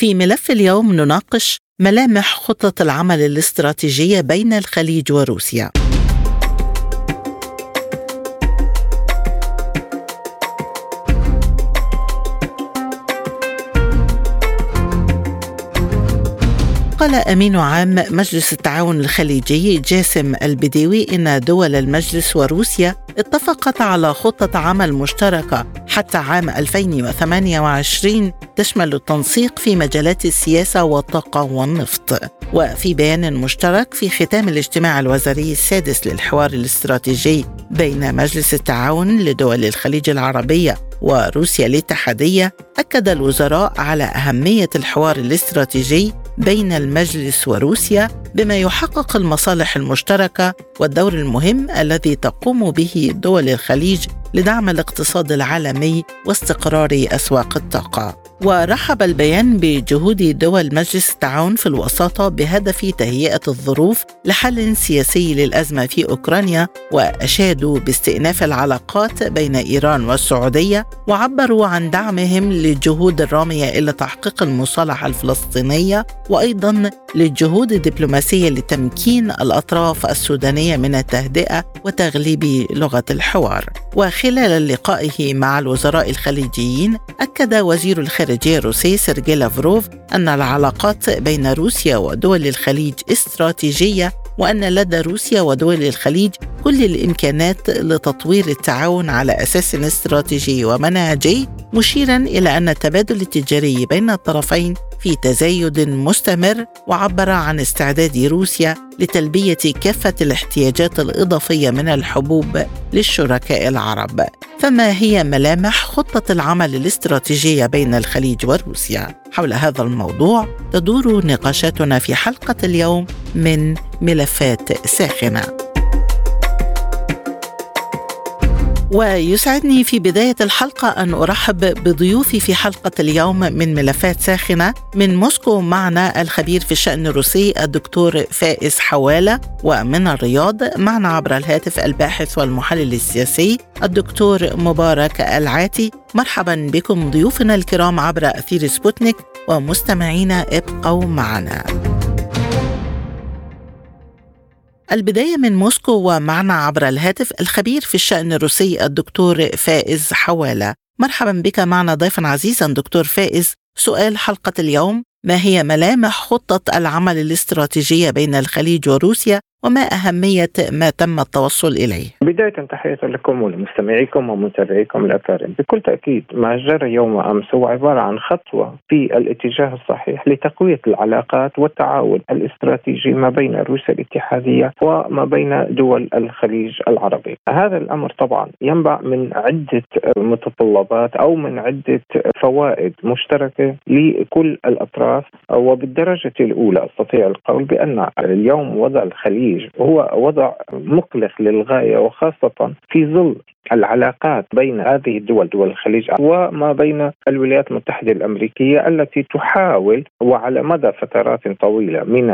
في ملف اليوم نناقش ملامح خطة العمل الاستراتيجية بين الخليج وروسيا. قال أمين عام مجلس التعاون الخليجي جاسم البديوي إن دول المجلس وروسيا اتفقت على خطة عمل مشتركة حتى عام 2028 تشمل التنسيق في مجالات السياسة والطاقة والنفط. وفي بيان مشترك في ختام الاجتماع الوزاري السادس للحوار الاستراتيجي بين مجلس التعاون لدول الخليج العربية وروسيا الاتحادية أكد الوزراء على أهمية الحوار الاستراتيجي بين المجلس وروسيا بما يحقق المصالح المشتركة والدور المهم الذي تقوم به دول الخليج لدعم الاقتصاد العالمي واستقرار أسواق الطاقة. ورحب البيان بجهود دول مجلس التعاون في الوساطة بهدف تهيئة الظروف لحل سياسي للأزمة في أوكرانيا وأشادوا باستئناف العلاقات بين إيران والسعودية وعبروا عن دعمهم للجهود الرامية إلى تحقيق المصالحة الفلسطينية وأيضا للجهود الدبلوماسية لتمكين الأطراف السودانية من التهدئة وتغليب لغة الحوار. وخلال لقائه مع الوزراء الخليجيين أكد وزير الخارجية الروسي سيرجي لافروف أن العلاقات بين روسيا ودول الخليج استراتيجية وأن لدى روسيا ودول الخليج كل الإمكانات لتطوير التعاون على أساس استراتيجي ومنهجي مشيرا إلى أن التبادل التجاري بين الطرفين في تزايد مستمر وعبر عن استعداد روسيا لتلبية كافة الاحتياجات الإضافية من الحبوب للشركاء العرب. فما هي ملامح خطة العمل الاستراتيجية بين الخليج وروسيا؟ حول هذا الموضوع تدور نقاشاتنا في حلقة اليوم من ملفات ساخنة. ويسعدني في بداية الحلقة أن أرحب بضيوفي في حلقة اليوم من ملفات ساخنة من موسكو معنا الخبير في الشأن الروسي الدكتور فائز حوالة ومن الرياض معنا عبر الهاتف الباحث والمحلل السياسي الدكتور مبارك العاتي مرحبا بكم ضيوفنا الكرام عبر أثير سبوتنيك ومستمعينا ابقوا معنا. البداية من موسكو ومعنا عبر الهاتف الخبير في الشأن الروسي الدكتور فائز حوالة. مرحبا بك معنا ضيفا عزيزا دكتور فائز. سؤال حلقة اليوم ما هي ملامح خطة العمل الاستراتيجية بين الخليج وروسيا وما أهمية ما تم التوصل إليه؟ بداية تحية لكم ولمستمعيكم ومتابعيكم الأكارم بكل تأكيد ما جرى يوم أمس هو عبارة عن خطوة في الاتجاه الصحيح لتقوية العلاقات والتعاون الاستراتيجي ما بين روسيا الاتحادية وما بين دول الخليج العربي هذا الأمر طبعا ينبع من عدة متطلبات أو من عدة فوائد مشتركة لكل الأطراف وبالدرجة الأولى أستطيع القول بأن اليوم وضع الخليج الخليج هو وضع مقلق للغاية وخاصة في ظل العلاقات بين هذه الدول دول الخليج وما بين الولايات المتحدة الأمريكية التي تحاول وعلى مدى فترات طويلة من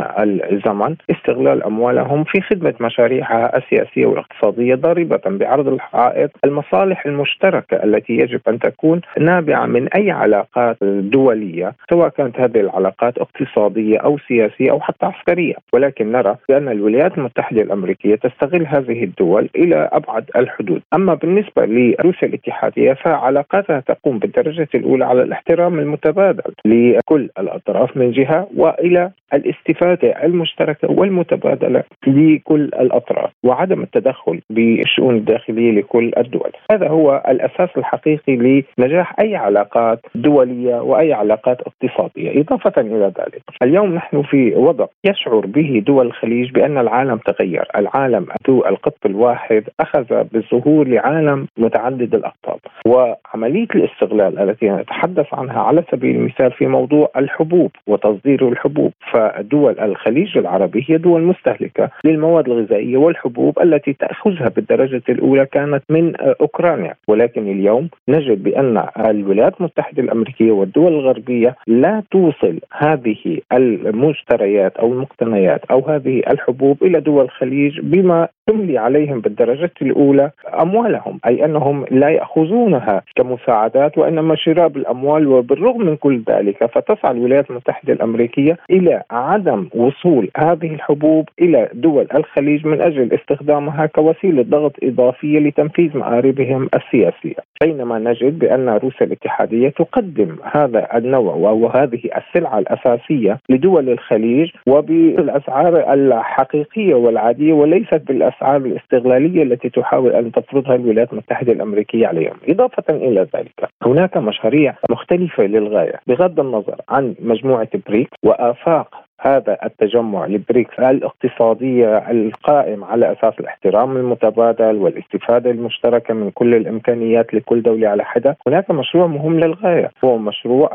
الزمن استغلال أموالهم في خدمة مشاريعها السياسية والاقتصادية ضاربة بعرض الحائط المصالح المشتركة التي يجب أن تكون نابعة من أي علاقات دولية سواء كانت هذه العلاقات اقتصادية أو سياسية أو حتى عسكرية. ولكن نرى بأن الولايات المتحدة الأمريكية تستغل هذه الدول إلى أبعد الحدود. أما بالنسبة لروسيا الاتحادية فعلاقاتها تقوم بالدرجة الأولى على الاحترام المتبادل لكل الأطراف من جهة وإلى الاستفادة المشتركة والمتبادلة لكل الأطراف وعدم التدخل بالشؤون الداخلية لكل الدول. هذا هو الأساس الحقيقي لنجاح أي علاقات دولية وأي علاقات اقتصادية. إضافة إلى ذلك اليوم نحن في وضع يشعر به دول الخليج بأن العلاقات العالم تغير. العالم ذو القطب الواحد أخذ بالظهور لعالم متعدد الأقطاب. وعملية الاستغلال التي نتحدث عنها على سبيل المثال في موضوع الحبوب وتصدير الحبوب فدول الخليج العربي هي دول مستهلكة للمواد الغذائية والحبوب التي تأخذها بالدرجة الأولى كانت من أوكرانيا. ولكن اليوم نجد بأن الولايات المتحدة الأمريكية والدول الغربية لا توصل هذه المشتريات أو المقتنيات أو هذه الحبوب إلى دول الخليج بما تملي عليهم بالدرجة الأولى أموالهم أي أنهم لا يأخذونها كمساعدات وإنما شراء بالأموال وبالرغم من كل ذلك فتسعى الولايات المتحدة الأمريكية إلى عدم وصول هذه الحبوب إلى دول الخليج من أجل استخدامها كوسيلة ضغط إضافية لتنفيذ مآربهم السياسية. بينما نجد بأن روسيا الاتحادية تقدم هذا النوع وهذه السلعة الأساسية لدول الخليج وبالأسعار الحقيقية والعادية وليست بالأسعار الاسعار الاستغلالية التي تحاول أن تفرضها الولايات المتحدة الأمريكية عليهم، إضافة إلى ذلك هناك مشاريع مختلفة للغاية بغض النظر عن مجموعة بريك وآفاق هذا التجمع لبريكس الاقتصادية القائم على أساس الاحترام المتبادل والاستفادة المشتركة من كل الإمكانيات لكل دولة على حدة. هناك مشروع مهم للغاية هو مشروع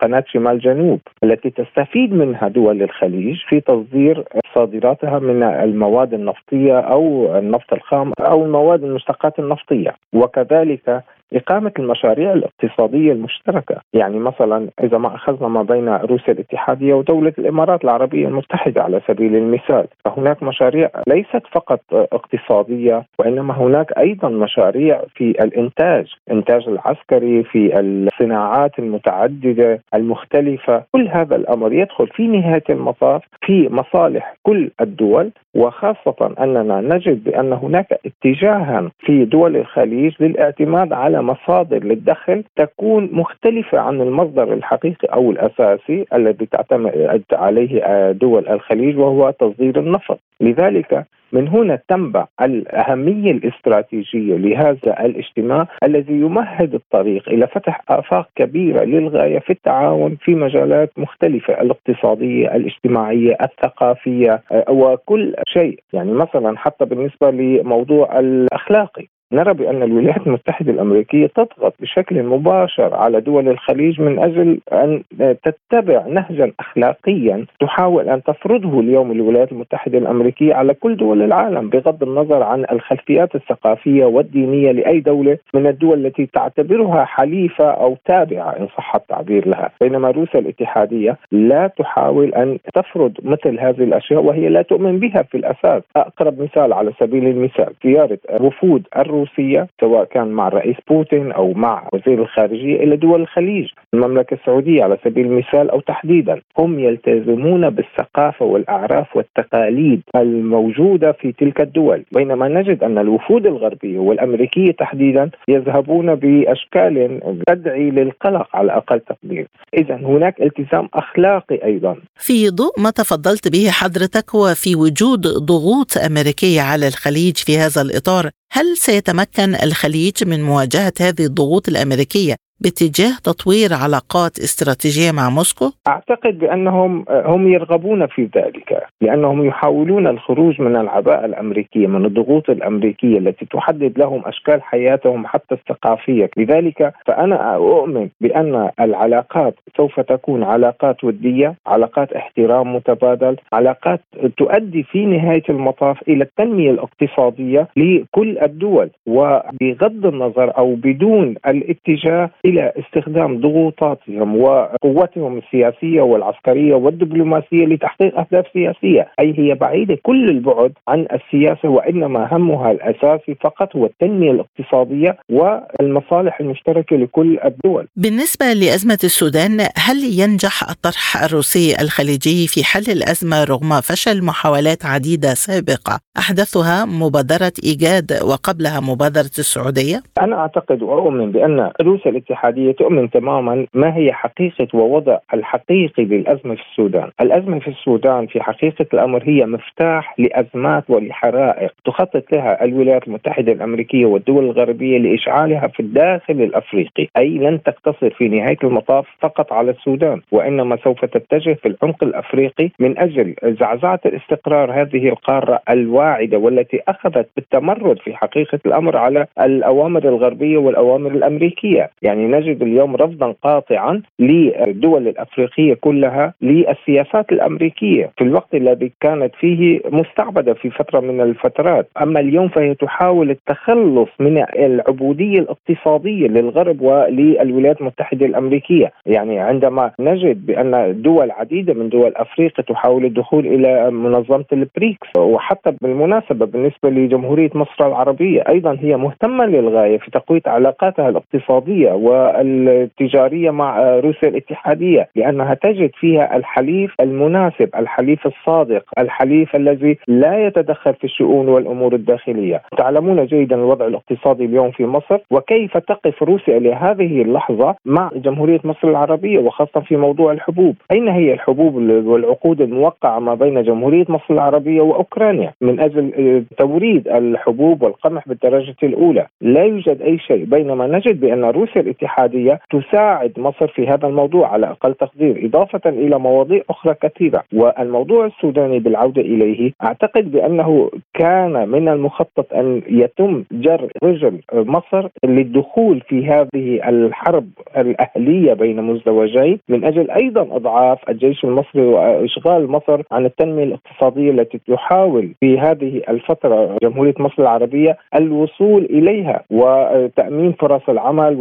قناة شمال جنوب التي تستفيد منها دول الخليج في تصدير صادراتها من المواد النفطية أو النفط الخام أو المواد المشتقات النفطية. وكذلك إقامة المشاريع الاقتصادية المشتركة. يعني مثلا إذا ما أخذنا ما بين روسيا الاتحادية ودولة الإمارات العربية المتحدة على سبيل المثال فهناك مشاريع ليست فقط اقتصادية وإنما هناك أيضا مشاريع في الإنتاج إنتاج العسكري في الصناعات المتعددة المختلفة. كل هذا الأمر يدخل في نهاية المطاف في مصالح كل الدول وخاصة أننا نجد بأن هناك اتجاها في دول الخليج للاعتماد على مصادر للدخل تكون مختلفة عن المصدر الحقيقي أو الأساسي الذي تعتمد عليه دول الخليج وهو تصدير النفط. لذلك من هنا تنبع الأهمية الاستراتيجية لهذا الاجتماع الذي يمهد الطريق إلى فتح آفاق كبيرة للغاية في التعاون في مجالات مختلفة الاقتصادية الاجتماعية الثقافية وكل شيء. يعني مثلا حتى بالنسبة لموضوع الأخلاقي. نرى بأن الولايات المتحدة الأمريكية تضغط بشكل مباشر على دول الخليج من أجل أن تتبع نهجا أخلاقيا تحاول أن تفرضه اليوم الولايات المتحدة الأمريكية على كل دول العالم بغض النظر عن الخلفيات الثقافية والدينية لأي دولة من الدول التي تعتبرها حليفة أو تابعة إن صح التعبير لها. بينما روسيا الاتحادية لا تحاول أن تفرض مثل هذه الأشياء وهي لا تؤمن بها في الأساس. أقرب مثال على سبيل المثال زيارة وفود الروس الروسية سواء كان مع الرئيس بوتين أو مع وزير الخارجية إلى دول الخليج المملكة السعودية على سبيل المثال أو تحديدا. هم يلتزمون بالثقافة والأعراف والتقاليد الموجودة في تلك الدول. بينما نجد أن الوفود الغربية والأمريكية تحديدا يذهبون بأشكال تدعي للقلق على أقل تقدير. إذا هناك التزام أخلاقي أيضا. في ضوء ما تفضلت به حضرتك وفي وجود ضغوط أمريكية على الخليج في هذا الإطار هل سيتمكن الخليج من مواجهة هذه الضغوط الأمريكية؟ باتجاه تطوير علاقات استراتيجية مع موسكو؟ أعتقد بأنهم هم يرغبون في ذلك لأنهم يحاولون الخروج من العباءة الأمريكية من الضغوط الأمريكية التي تحدد لهم أشكال حياتهم حتى الثقافية، لذلك فأنا أؤمن بأن العلاقات سوف تكون علاقات ودية، علاقات احترام متبادل، علاقات تؤدي في نهاية المطاف إلى التنمية الاقتصادية لكل الدول وبغض النظر أو بدون الاتجاه إلى استخدام ضغوطاتهم وقوتهم السياسية والعسكرية والدبلوماسية لتحقيق أهداف سياسية، أي هي بعيدة كل البعد عن السياسة وإنما همها الأساسي فقط هو التنمية الاقتصادية والمصالح المشتركة لكل الدول. بالنسبة لأزمة السودان، هل ينجح الطرح الروسي الخليجي في حل الأزمة رغم فشل محاولات عديدة سابقة أحدثها مبادرة إيجاد وقبلها مبادرة السعودية؟ أنا أعتقد وأؤمن بأن روسيا الاتحاد الاتحادية تؤمن تماما ما هي حقيقة ووضع الحقيقي للأزمة في السودان، الأزمة في السودان في حقيقة الأمر هي مفتاح لأزمات ولحرائق تخطط لها الولايات المتحدة الأمريكية والدول الغربية لإشعالها في الداخل الأفريقي، أي لن تقتصر في نهاية المطاف فقط على السودان، وإنما سوف تتجه في العمق الأفريقي من أجل زعزعة الاستقرار هذه القارة الواعدة والتي أخذت بالتمرد في حقيقة الأمر على الأوامر الغربية والأوامر الأمريكية، يعني نجد اليوم رفضا قاطعا للدول الأفريقية كلها للسياسات الأمريكية. في الوقت الذي كانت فيه مستعبدة في فترة من الفترات، أما اليوم فهي تحاول التخلص من العبودية الاقتصادية للغرب وللولايات المتحدة الأمريكية، يعني عندما نجد بأن دول عديدة من دول أفريقيا تحاول الدخول إلى منظمة البريكس وحتى بالمناسبة بالنسبة لجمهورية مصر العربية أيضا هي مهتمة للغاية في تقوية علاقاتها الاقتصادية والتجارية مع روسيا الاتحادية لأنها تجد فيها الحليف المناسب، الحليف الصادق، الحليف الذي لا يتدخل في الشؤون والأمور الداخلية. تعلمون جيدا الوضع الاقتصادي اليوم في مصر وكيف تقف روسيا لهذه اللحظة مع جمهورية مصر العربية وخاصة في موضوع الحبوب، أين هي الحبوب والعقود الموقعة ما بين جمهورية مصر العربية وأوكرانيا؟ من أجل توريد الحبوب والقمح بالدرجة الأولى، لا يوجد أي شيء بينما نجد بأن روسيا الاتحادية تساعد مصر في هذا الموضوع على أقل تقدير إضافة إلى مواضيع أخرى كثيرة. والموضوع السوداني بالعودة إليه أعتقد بأنه كان من المخطط أن يتم جر رجل مصر للدخول في هذه الحرب الأهلية بين مزدوجين. من أجل أيضا أضعاف الجيش المصري وإشغال مصر عن التنمية الاقتصادية التي تحاول في هذه الفترة جمهورية مصر العربية الوصول إليها وتأمين فرص العمل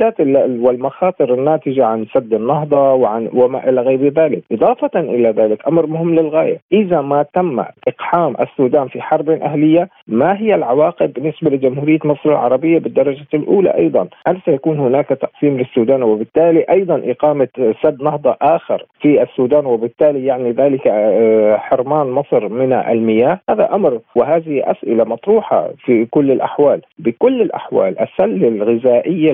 والتهديدات والمخاطر الناتجة عن سد النهضة وعن وما إلى غير ذلك، إضافة إلى ذلك أمر مهم للغاية، إذا ما تم إقحام السودان في حرب أهلية ما هي العواقب بالنسبة لجمهورية مصر العربية بالدرجة الأولى أيضا؟ هل سيكون هناك تقسيم للسودان وبالتالي أيضا إقامة سد نهضة آخر في السودان وبالتالي يعني ذلك آه، حرمان مصر من المياه؟ هذا أمر وهذه أسئلة مطروحة في كل الأحوال، بكل الأحوال السله الغذائيه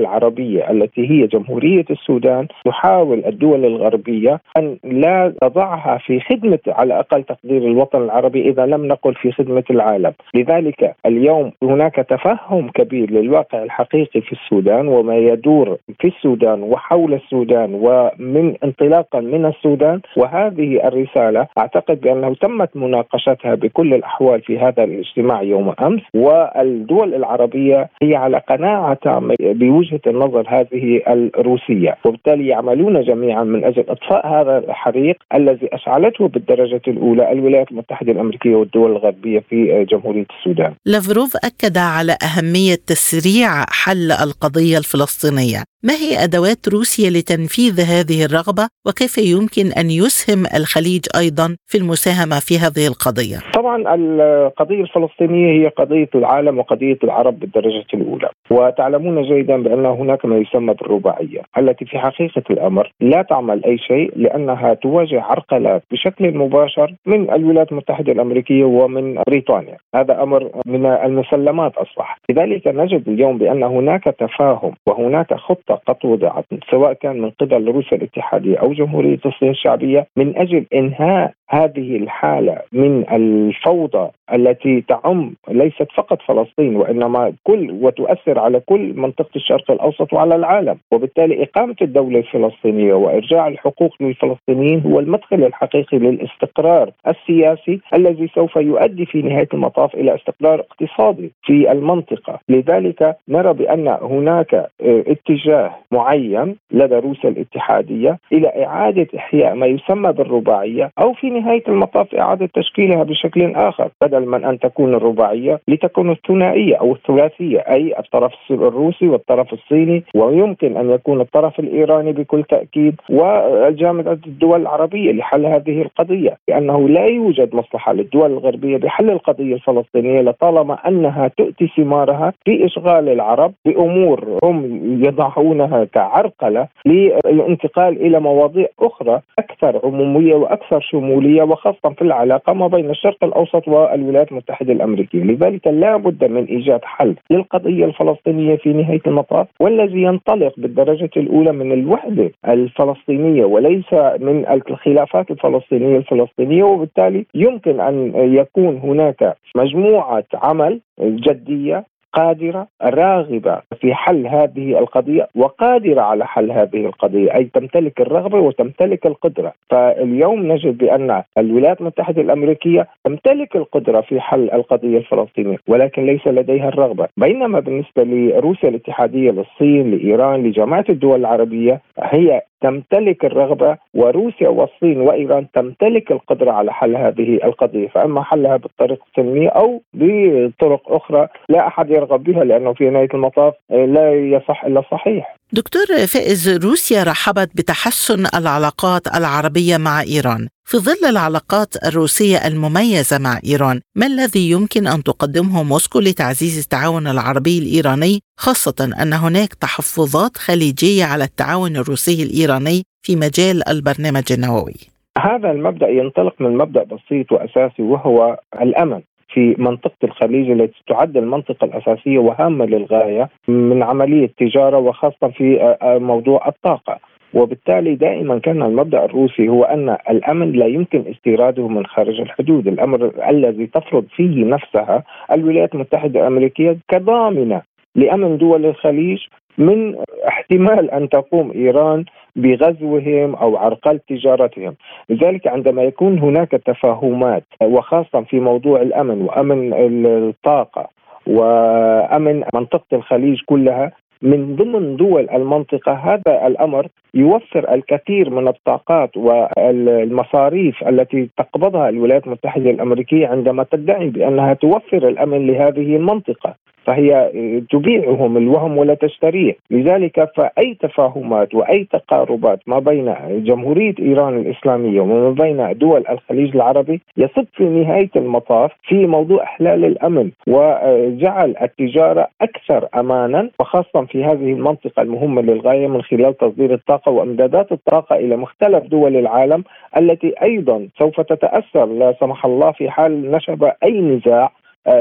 العربيه التي هي جمهورية السودان تحاول الدول الغربية أن لا تضعها في خدمة على أقل تقدير الوطن العربي إذا لم نقل في خدمة العالم، لذلك اليوم هناك تفهم كبير للواقع الحقيقي في السودان وما يدور في السودان وحول السودان ومن انطلاقا من السودان. وهذه الرسالة أعتقد بأنه تمت مناقشتها بكل الأحوال في هذا الاجتماع يوم أمس. والدول العربية هي على قناعة تامة بوجهة النظر هذه الروسية وبالتالي يعملون جميعا من أجل إطفاء هذا الحريق الذي أشعلته بالدرجة الأولى الولايات المتحدة الأمريكية والدول الغربية في جمهورية السودان. لافروف أكد على أهمية تسريع حل القضية الفلسطينية، ما هي أدوات روسيا لتنفيذ هذه الرغبة وكيف يمكن أن يسهم الخليج أيضا في المساهمة في هذه القضية؟ طبعا القضية الفلسطينية هي قضية العالم وقضية العرب بالدرجة الأولى، وتعلمون جيدا بأن هناك ما يسمى بالرباعية التي في حقيقة الأمر لا تعمل أي شيء لأنها تواجه عرقله بشكل مباشر من الولايات المتحدة الأمريكية ومن بريطانيا، هذا أمر من المسلمات أصبح، لذلك نجد اليوم بأن هناك تفاهم وهناك خطة قد وضعت سواء كان من قبل روسيا الاتحادية أو جمهورية الصين الشعبية من أجل إنهاء هذه الحالة من الفوضى التي تعم ليست فقط فلسطين وإنما كل وتؤثر على كل منطقة الشرق الأوسط وعلى العالم، وبالتالي إقامة الدولة الفلسطينية وإرجاع الحقوق للفلسطينيين هو المدخل الحقيقي للاستقرار السياسي الذي سوف يؤدي في نهاية المطاف إلى استقرار اقتصادي في المنطقة، لذلك نرى بأن هناك آه، اتجاه معين لدى روسيا الاتحادية إلى إعادة إحياء ما يسمى بالرباعية أو في نهاية المطاف إعادة تشكيلها بشكل آخر بدل من أن تكون الرباعية لتكون الثنائية أو الثلاثية أي الطرف الروسي والطرف الصيني ويمكن أن يكون الطرف الإيراني بكل تأكيد والجامعة الدول العربية لحل هذه القضية لأنه لا يوجد مصلحة للدول الغربية بحل القضية الفلسطينية لطالما أنها تؤتي ثمارها في اشغال العرب بأمور هم يضعونها كعرقلة للانتقال إلى مواضيع أخرى أكثر عمومية وأكثر شمولية. الدولية وخاصة في العلاقة ما بين الشرق الأوسط والولايات المتحدة الأمريكية. لذلك لا بد من إيجاد حل للقضية الفلسطينية في نهاية المطاف والذي ينطلق بالدرجة الأولى من الوحدة الفلسطينية وليس من الخلافات الفلسطينية الفلسطينية وبالتالي يمكن أن يكون هناك مجموعة عمل جدية قادرة راغبة في حل هذه القضية وقادرة على حل هذه القضية أي تمتلك الرغبة وتمتلك القدرة. فاليوم نجد بأن الولايات المتحدة الأمريكية تمتلك القدرة في حل القضية الفلسطينية ولكن ليس لديها الرغبة. بينما بالنسبة لروسيا الاتحادية للصين لإيران لجماعة الدول العربية هي تمتلك الرغبة وروسيا والصين وإيران تمتلك القدرة على حل هذه القضية. فإما حلها بالطريقة السلمية أو بطرق أخرى لا أحد يرغب بها لأنه في نهاية المطاف لا يصح إلا الصحيح دكتور فائز روسيا رحبت بتحسن العلاقات العربية مع إيران. في ظل العلاقات الروسية المميزة مع إيران ما الذي يمكن أن تقدمه موسكو لتعزيز التعاون العربي الإيراني خاصة أن هناك تحفظات خليجية على التعاون الروسي الإيراني في مجال البرنامج النووي؟ هذا المبدأ ينطلق من مبدأ بسيط وأساسي وهو الأمن. في منطقة الخليج التي تعد المنطقة الأساسية وهامة للغاية من عملية تجارة وخاصة في موضوع الطاقة. وبالتالي دائما كان المبدأ الروسي هو أن الأمن لا يمكن استيراده من خارج الحدود، الأمر الذي تفرض فيه نفسها الولايات المتحدة الأمريكية كضامنة لأمن دول الخليج من احتمال أن تقوم إيران بغزوهم أو عرقله تجارتهم، لذلك عندما يكون هناك تفاهمات وخاصة في موضوع الأمن وأمن الطاقة وأمن منطقة الخليج كلها من ضمن دول المنطقة هذا الأمر يوفر الكثير من الطاقات والمصاريف التي تقبضها الولايات المتحدة الأمريكية عندما تدعي بأنها توفر الأمن لهذه المنطقة. فهي تبيعهم الوهم ولا تشتريه. لذلك فأي تفاهمات وأي تقاربات ما بين جمهورية إيران الإسلامية وما بين دول الخليج العربي يصب في نهاية المطاف في موضوع إحلال الأمن وجعل التجارة أكثر أمانا وخاصة في هذه المنطقة المهمة للغاية من خلال تصدير الطاقة وإمدادات الطاقة إلى مختلف دول العالم التي أيضا سوف تتأثر لا سمح الله في حال نشب أي نزاع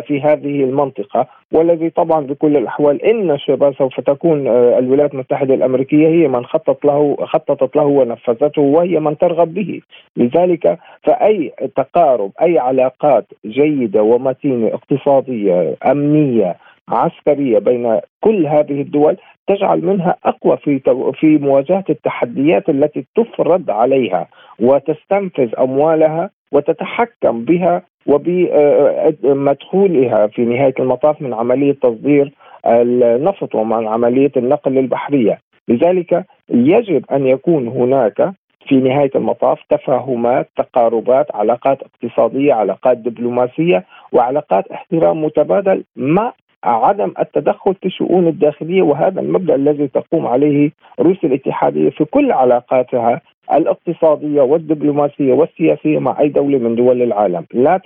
في هذه المنطقة. والذي طبعا بكل الأحوال إن نشب سوف تكون آه، الولايات المتحدة الأمريكية هي من خطط له خططت له ونفذته وهي من ترغب به. لذلك فأي تقارب أي علاقات جيدة ومتينة اقتصادية أمنية عسكرية بين كل هذه الدول تجعل منها أقوى في في مواجهة التحديات التي تفرض عليها وتستنفذ أموالها وتتحكم بها وبمدخولها في نهاية المطاف من عملية تصدير النفط ومن عملية النقل البحرية، لذلك يجب أن يكون هناك في نهاية المطاف تفاهمات، تقاربات، علاقات اقتصادية، علاقات دبلوماسية وعلاقات احترام متبادل مع عدم التدخل في الشؤون الداخلية وهذا المبدأ الذي تقوم عليه روسيا الاتحادية في كل علاقاتها الاقتصادية والدبلوماسية والسياسية مع أي دولة من دول العالم، لا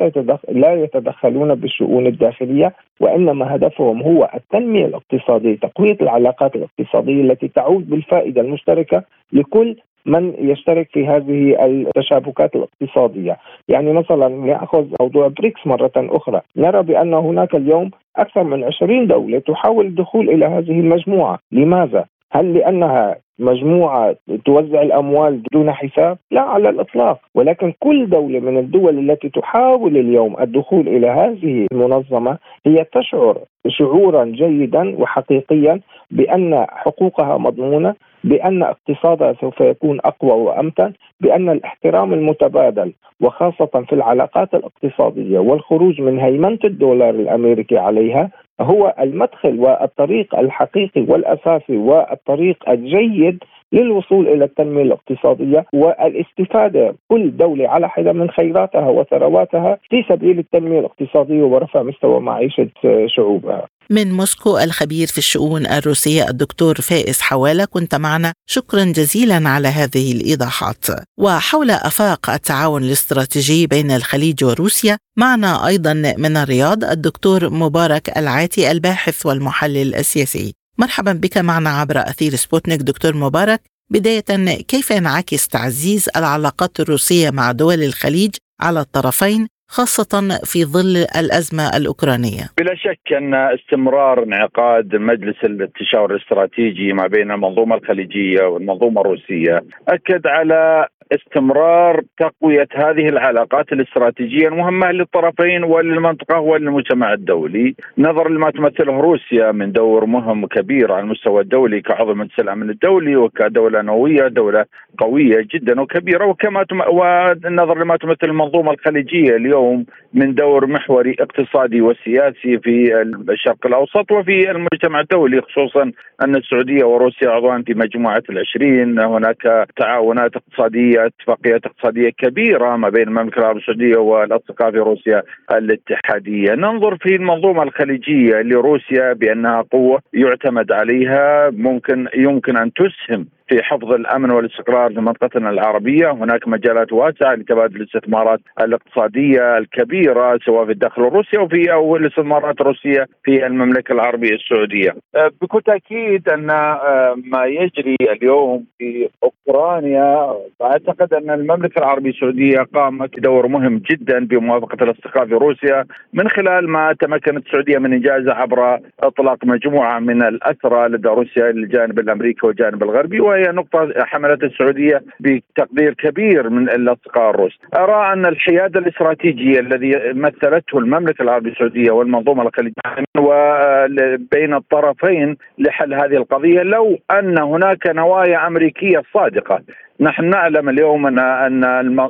لا يتدخلون بالشؤون الداخلية وإنما هدفهم هو التنمية الاقتصادية، تقوية العلاقات الاقتصادية التي تعود بالفائدة المشتركة لكل من يشترك في هذه التشابكات الاقتصادية، يعني مثلا ناخذ موضوع بريكس مرة أخرى، نرى بأن هناك اليوم أكثر من 20 دولة تحاول الدخول إلى هذه المجموعة، لماذا؟ هل لأنها مجموعة توزع الأموال دون حساب؟ لا على الإطلاق، ولكن كل دولة من الدول التي تحاول اليوم الدخول إلى هذه المنظمة هي تشعر شعورا جيدا وحقيقيا بأن حقوقها مضمونة، بأن اقتصادها سوف يكون أقوى وأمتن، بأن الاحترام المتبادل وخاصة في العلاقات الاقتصادية والخروج من هيمنة الدولار الأمريكي عليها هو المدخل والطريق الحقيقي والأساسي والطريق الجيد للوصول إلى التنمية الاقتصادية والاستفادة كل دولة على حدة من خيراتها وثرواتها في سبيل التنمية الاقتصادية ورفع مستوى معيشة شعوبها. من موسكو الخبير في الشؤون الروسية الدكتور فائز حوالة كنت معنا شكرا جزيلا على هذه الإيضاحات. وحول أفاق التعاون الاستراتيجي بين الخليج وروسيا معنا أيضا من الرياض الدكتور مبارك العاتي الباحث والمحلل السياسي. مرحبا بك معنا عبر أثير سبوتنيك. دكتور مبارك بداية كيف ينعكس تعزيز العلاقات الروسية مع دول الخليج على الطرفين خاصة في ظل الأزمة الأوكرانية؟ بلا شك أن استمرار انعقاد مجلس التشاور الاستراتيجي ما بين المنظومة الخليجية والمنظومة الروسية أكد على استمرار تقوية هذه العلاقات الاستراتيجية المهمة للطرفين وللمنطقة وللمجتمع الدولي، نظرا لما تمثله روسيا من دور مهم كبير على المستوى الدولي كعضو مجلس الأمن الدولي وكدولة نووية دولة قوية جدا وكبيرة. وكما تم... ونظرا لما تمثل المنظومة الخليجية اليوم من دور محوري اقتصادي وسياسي في الشرق الأوسط وفي المجتمع الدولي خصوصا أن السعودية وروسيا عضوان في مجموعة العشرين. هناك تعاونات اقتصادية اتفاقيات اقتصادية كبيرة ما بين المملكة العربية السعودية والأصدقاء في روسيا الاتحادية، ننظر في المنظومة الخليجية لروسيا بأنها قوة يعتمد عليها ممكن يمكن أن تسهم في حفظ الأمن والاستقرار في منطقتنا العربية، هناك مجالات واسعة لتبادل الاستثمارات الاقتصادية الكبيرة سواء في الداخل الروسي أو في أو الاستثمارات الروسية في المملكة العربية السعودية. أه، بكل تأكيد أن أه، ما يجري اليوم في أوكرانيا أعتقد أن المملكة العربية السعودية قامت بدور مهم جدا بموافقة الاصدقاء في روسيا من خلال ما تمكنت السعودية من انجازه عبر إطلاق مجموعة من الأسرى لدى روسيا للجانب الأمريكي والجانب الغربي وهي نقطة حملتها السعودية بتقدير كبير من الأصدقاء الروس. أرى أن الحياده الاستراتيجيه الذي مثلته المملكة العربية السعودية والمنظومة الخليجية وبين الطرفين لحل هذه القضية لو أن هناك نوايا أمريكية صادقة نحن نعلم اليوم ان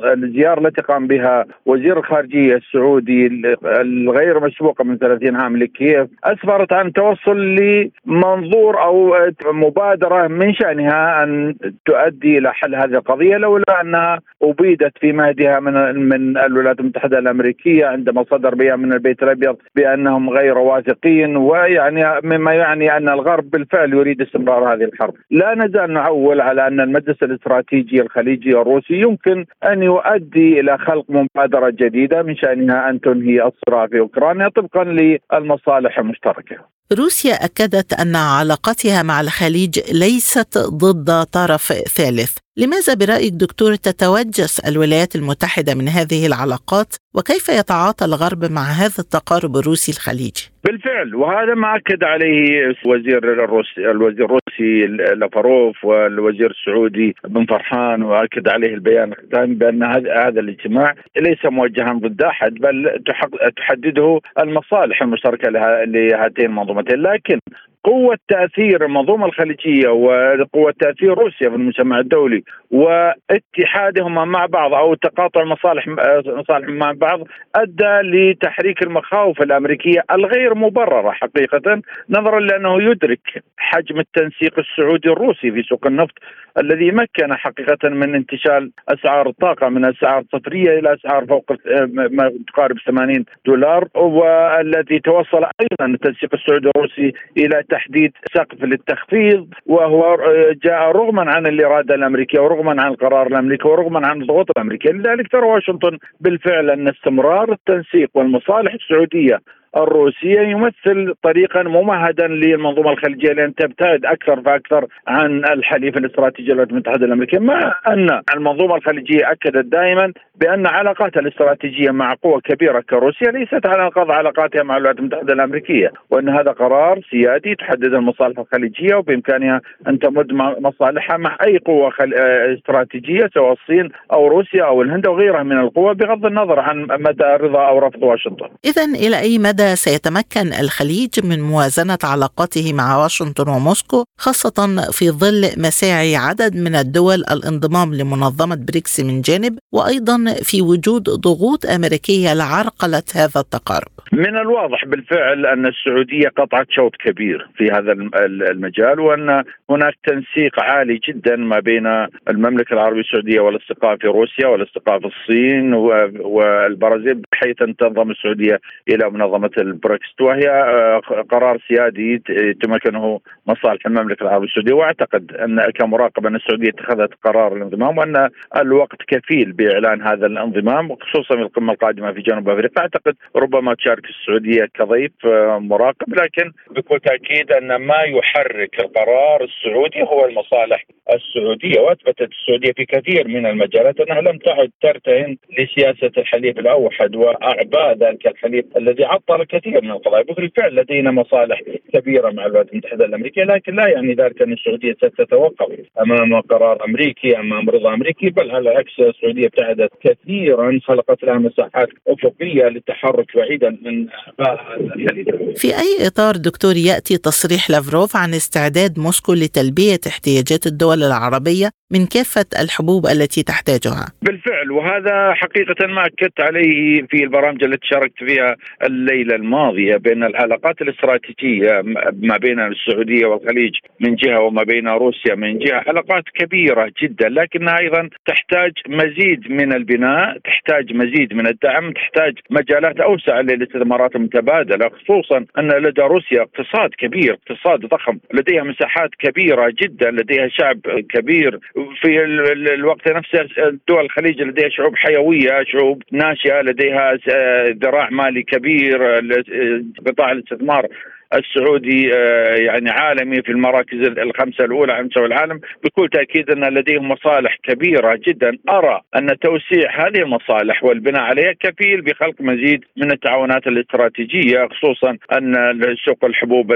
الزياره التي قام بها وزير الخارجية السعودي الغير مسبوقه من 30 عام لكييف أسفرت عن توصل لمنظور أو مبادرة من شأنها أن تؤدي إلى حل هذه القضية لولا أنها أبيدت في مهدها من من الولايات المتحدة الأمريكية عندما صدر بيان من البيت الأبيض بأنهم غير واثقين ويعني مما يعني أن الغرب بالفعل يريد استمرار هذه الحرب. لا نزال نعول على أن المجلس الاستراتيجي الاستراتيجي الخليجي الروسي يمكن أن يؤدي إلى خلق مبادرة جديدة من شأنها أن تنهي الصراع في أوكرانيا طبقا للمصالح المشتركة. روسيا أكدت أن علاقتها مع الخليج ليست ضد طرف ثالث لماذا برأيك دكتور تتوجس الولايات المتحدة من هذه العلاقات وكيف يتعاطى الغرب مع هذا التقارب الروسي الخليجي؟ بالفعل وهذا ما أكد عليه وزير الروسي الوزير الروسي لافاروف والوزير السعودي بن فرحان وأكد عليه البيان الختامي بأن هذا الاجتماع ليس موجها ضد أحد بل تحدده المصالح المشتركة لهاتين المنظومتين. لكن قوة تأثير المنظومة الخليجية وقوة تأثير روسيا في المجتمع الدولي واتحادهما مع بعض أو تقاطع مصالح مصالحهم مع بعض أدى لتحريك المخاوف الأمريكية الغير مبررة حقيقة نظرا لأنه يدرك حجم التنسيق السعودي الروسي في سوق النفط الذي مكن حقيقة من انتشال أسعار الطاقة من أسعار صفرية إلى أسعار فوق ما تقارب 80 دولار والتي توصل أيضا التنسيق السعودي الروسي إلى تحديد سقف للتخفيض وهو جاء رغما عن الإرادة الأمريكية ورغما عن القرار الأمريكي ورغما عن الضغوط الأمريكية. لذلك ترى واشنطن بالفعل أن استمرار التنسيق والمصالح السعودية الروسية يمثل طريقا ممهدا للمنظومة الخليجية لأن تبتعد أكثر فأكثر عن الحليف الاستراتيجي للولايات المتحدة الأمريكية. مع أن المنظومة الخليجية أكدت دائما بأن علاقاتها الاستراتيجية مع قوة كبيرة كروسيا ليست على أنقاض علاقاتها مع الولايات المتحدة الأمريكية وأن هذا قرار سيادي تحدده المصالح الخليجية وبإمكانها أن تمد مصالحها مع أي قوة خل... استراتيجية سواء الصين أو روسيا أو الهند أو غيرها من القوى بغض النظر عن مدى رضا أو رفض واشنطن. إذا إلى أي مدى مدى سيتمكن الخليج من موازنة علاقاته مع واشنطن وموسكو خاصة في ظل مساعي عدد من الدول الانضمام لمنظمة بريكس من جانب وأيضا في وجود ضغوط أمريكية لعرقلة هذا التقارب. من الواضح بالفعل أن السعودية قطعت شوط كبير في هذا المجال وأن هناك تنسيق عالي جدا ما بين المملكة العربية السعودية والاصدقاء في روسيا والاصدقاء في الصين والبرازيل بحيث أن تنضم السعودية إلى منظمة البريكست وهي آه، قرار سيادي يتمكنه مصالح المملكة العربية السعودية. وأعتقد أن كمراقب أن السعودية اتخذت قرار الانضمام وأن الوقت كفيل بإعلان هذا الانضمام خصوصا في القمة القادمة في جنوب أفريقيا. اعتقد ربما تشارك السعودية كضيف آه، مراقب لكن بكل تأكيد أن ما يحرك القرار السعودي هو المصالح السعودية. وأثبتت السعودية في كثير من المجالات أنها لم تعد ترتهن لسياسة الحليف الأوحد وأعباء ذلك الحليف الذي عطل كثير من القضايا. بالفعل لدينا مصالح كبيرة مع الولايات المتحدة الأمريكية لكن لا يعني ذلك أن السعودية ستتوقف أمام قرار أمريكي أمام رضا أمريكي بل على العكس السعودية ابتعدت كثيرا خلقت لها مساحات افقيه للتحرك بعيدا من في أي إطار دكتور يأتي تصريح لافروف عن استعداد موسكو لتلبية احتياجات الدول العربية من كافة الحبوب التي تحتاجها؟ بالفعل وهذا حقيقة ما أكدت عليه في البرامج التي شاركت فيها الليلة. الماضية بان العلاقات الاستراتيجية ما بين السعودية والخليج من جهة وما بين روسيا من جهة علاقات كبيرة جدا. لكنها أيضا تحتاج مزيد من البناء، تحتاج مزيد من الدعم، تحتاج مجالات أوسع للاستثمارات المتبادلة خصوصا أن لدى روسيا اقتصاد كبير، اقتصاد ضخم، لديها مساحات كبيرة جدا، لديها شعب كبير. في الوقت نفسه دول الخليج لديها شعوب حيوية، شعوب ناشئة، لديها ذراع مالي كبير، قطاع الاستثمار السعودي آه، يعني عالمي في المراكز الخمسة الأولى على مستوى العالم بكل تأكيد أن لديهم مصالح كبيرة جدا. أرى أن توسيع هذه المصالح والبناء عليها كفيل بخلق مزيد من التعاونات الاستراتيجية خصوصا أن سوق الحبوب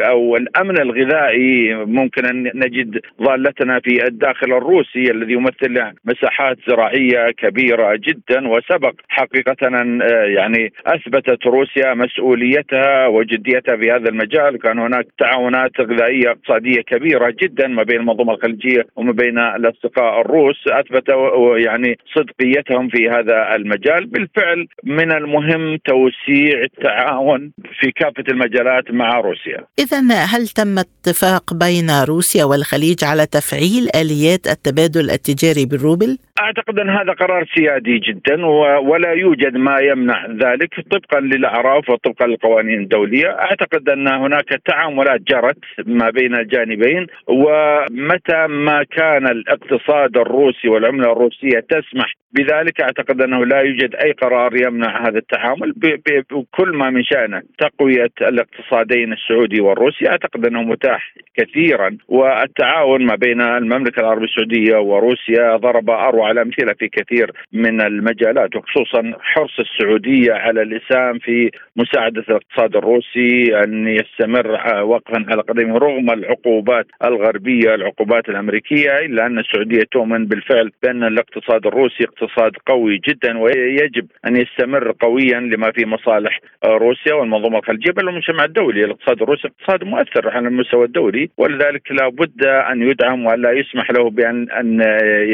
أو الأمن الغذائي ممكن أن نجد ضالتنا في الداخل الروسي الذي يمثل مساحات زراعية كبيرة جدا. وسبق حقيقه آه، يعني أثبتت روسيا مسؤوليتها وجديتها في هذا المجال وكان هناك تعاونات غذائية اقتصادية كبيرة جدا ما بين المنظومة الخليجية وما بين الأصدقاء الروس اثبتوا يعني صدقيتهم في هذا المجال بالفعل من المهم توسيع التعاون في كافة المجالات مع روسيا. اذا هل تم اتفاق بين روسيا والخليج على تفعيل آليات التبادل التجاري بالروبل؟ أعتقد أن هذا قرار سيادي جدا ولا يوجد ما يمنع ذلك طبقا للأعراف وطبقا للقوانين الدولية، أعتقد أن هناك تعاملات جرت ما بين الجانبين ومتى ما كان الاقتصاد الروسي والعملة الروسية تسمح بذلك أعتقد أنه لا يوجد أي قرار يمنع هذا التعامل بكل ما من شأنه تقوية الاقتصادين السعودي والروسي أعتقد أنه متاح كثيرا والتعاون ما بين المملكة العربية السعودية وروسيا ضرب أروع الأمثلة في كثير من المجالات وخصوصا حرص السعودية على الاسهام في مساعدة الاقتصاد الروسي أن يستمر وقفا على قدمه رغم العقوبات الغربية العقوبات الأمريكية إلا أن السعودية تؤمن بالفعل بأن الاقتصاد الروسي اقتصاد قوي جدا ويجب أن يستمر قويا لما في مصالح روسيا والمنظومة الخليجيه بل المجتمع الدولي، الاقتصاد الروسي اقتصاد مؤثر على المستوى الدولي ولذلك لا بد أن يدعم ولا يسمح له بان أن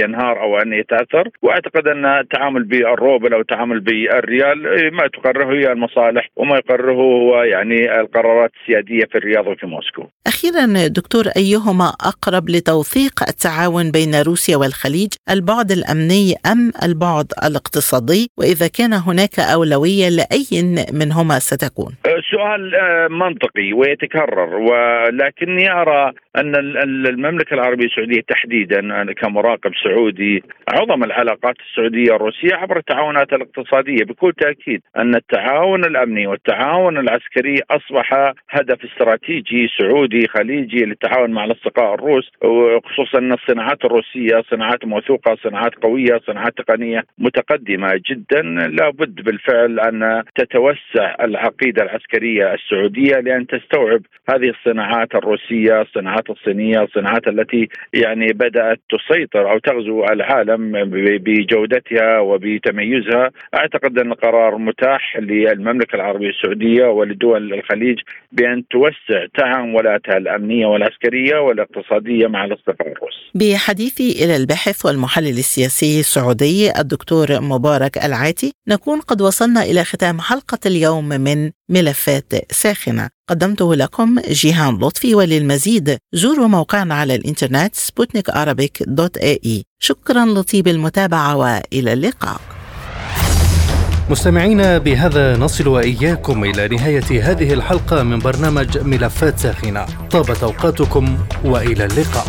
ينهار أو أن يتأثر، وأعتقد أن التعامل بالروبل أو التعامل بالريال ما تقرره هي المصالح وما يقرره هو يعني القرارات السيادية في الرياض وفي موسكو. أخيرا دكتور أيهما أقرب لتوثيق التعاون بين روسيا والخليج، البعد الأمني أم البعد الاقتصادي وإذا كان هناك أولوية لأي منهما ستكون؟ سؤال آه، منطقي ويتكرر ولكني أرى أن المملكة العربية السعودية تحديدا كمراقب سعودي عظم العلاقات السعودية الروسية عبر التعاونات الاقتصادية بكل تأكيد أن التعاون الأمني والتعاون العسكري أصبح هدف استراتيجي سعودي خليجي للتعاون مع الأصدقاء الروس وخصوصا ان الصناعات الروسية صناعات موثوقة صناعات قوية صناعات تقنيه متقدمة جدا لابد بالفعل أن تتوسع العقيدة العسكرية السعودية لأن تستوعب هذه الصناعات الروسية الصناعات الصناعات الصينية الصناعات التي يعني بدأت تسيطر أو تغزو العالم بجودتها وبتميزها أعتقد أن القرار متاح للمملكة العربية السعودية ولدول الخليج بأن توسع تعاملاتها الأمنية والعسكرية والاقتصادية مع الاصدقاء الروس. بحديثي إلى الباحث والمحلل السياسي السعودي الدكتور مبارك العاتي نكون قد وصلنا إلى ختام حلقة اليوم من ملفات ساخنة. قدمته لكم جيهان لطفي وللمزيد زوروا موقعنا على الإنترنت سبوتنيك دوت إي. شكرا لطيب المتابعة وإلى اللقاء. مستمعينا بهذا نصل وإياكم إلى نهاية هذه الحلقة من برنامج ملفات ساخنة. طابت أوقاتكم وإلى اللقاء.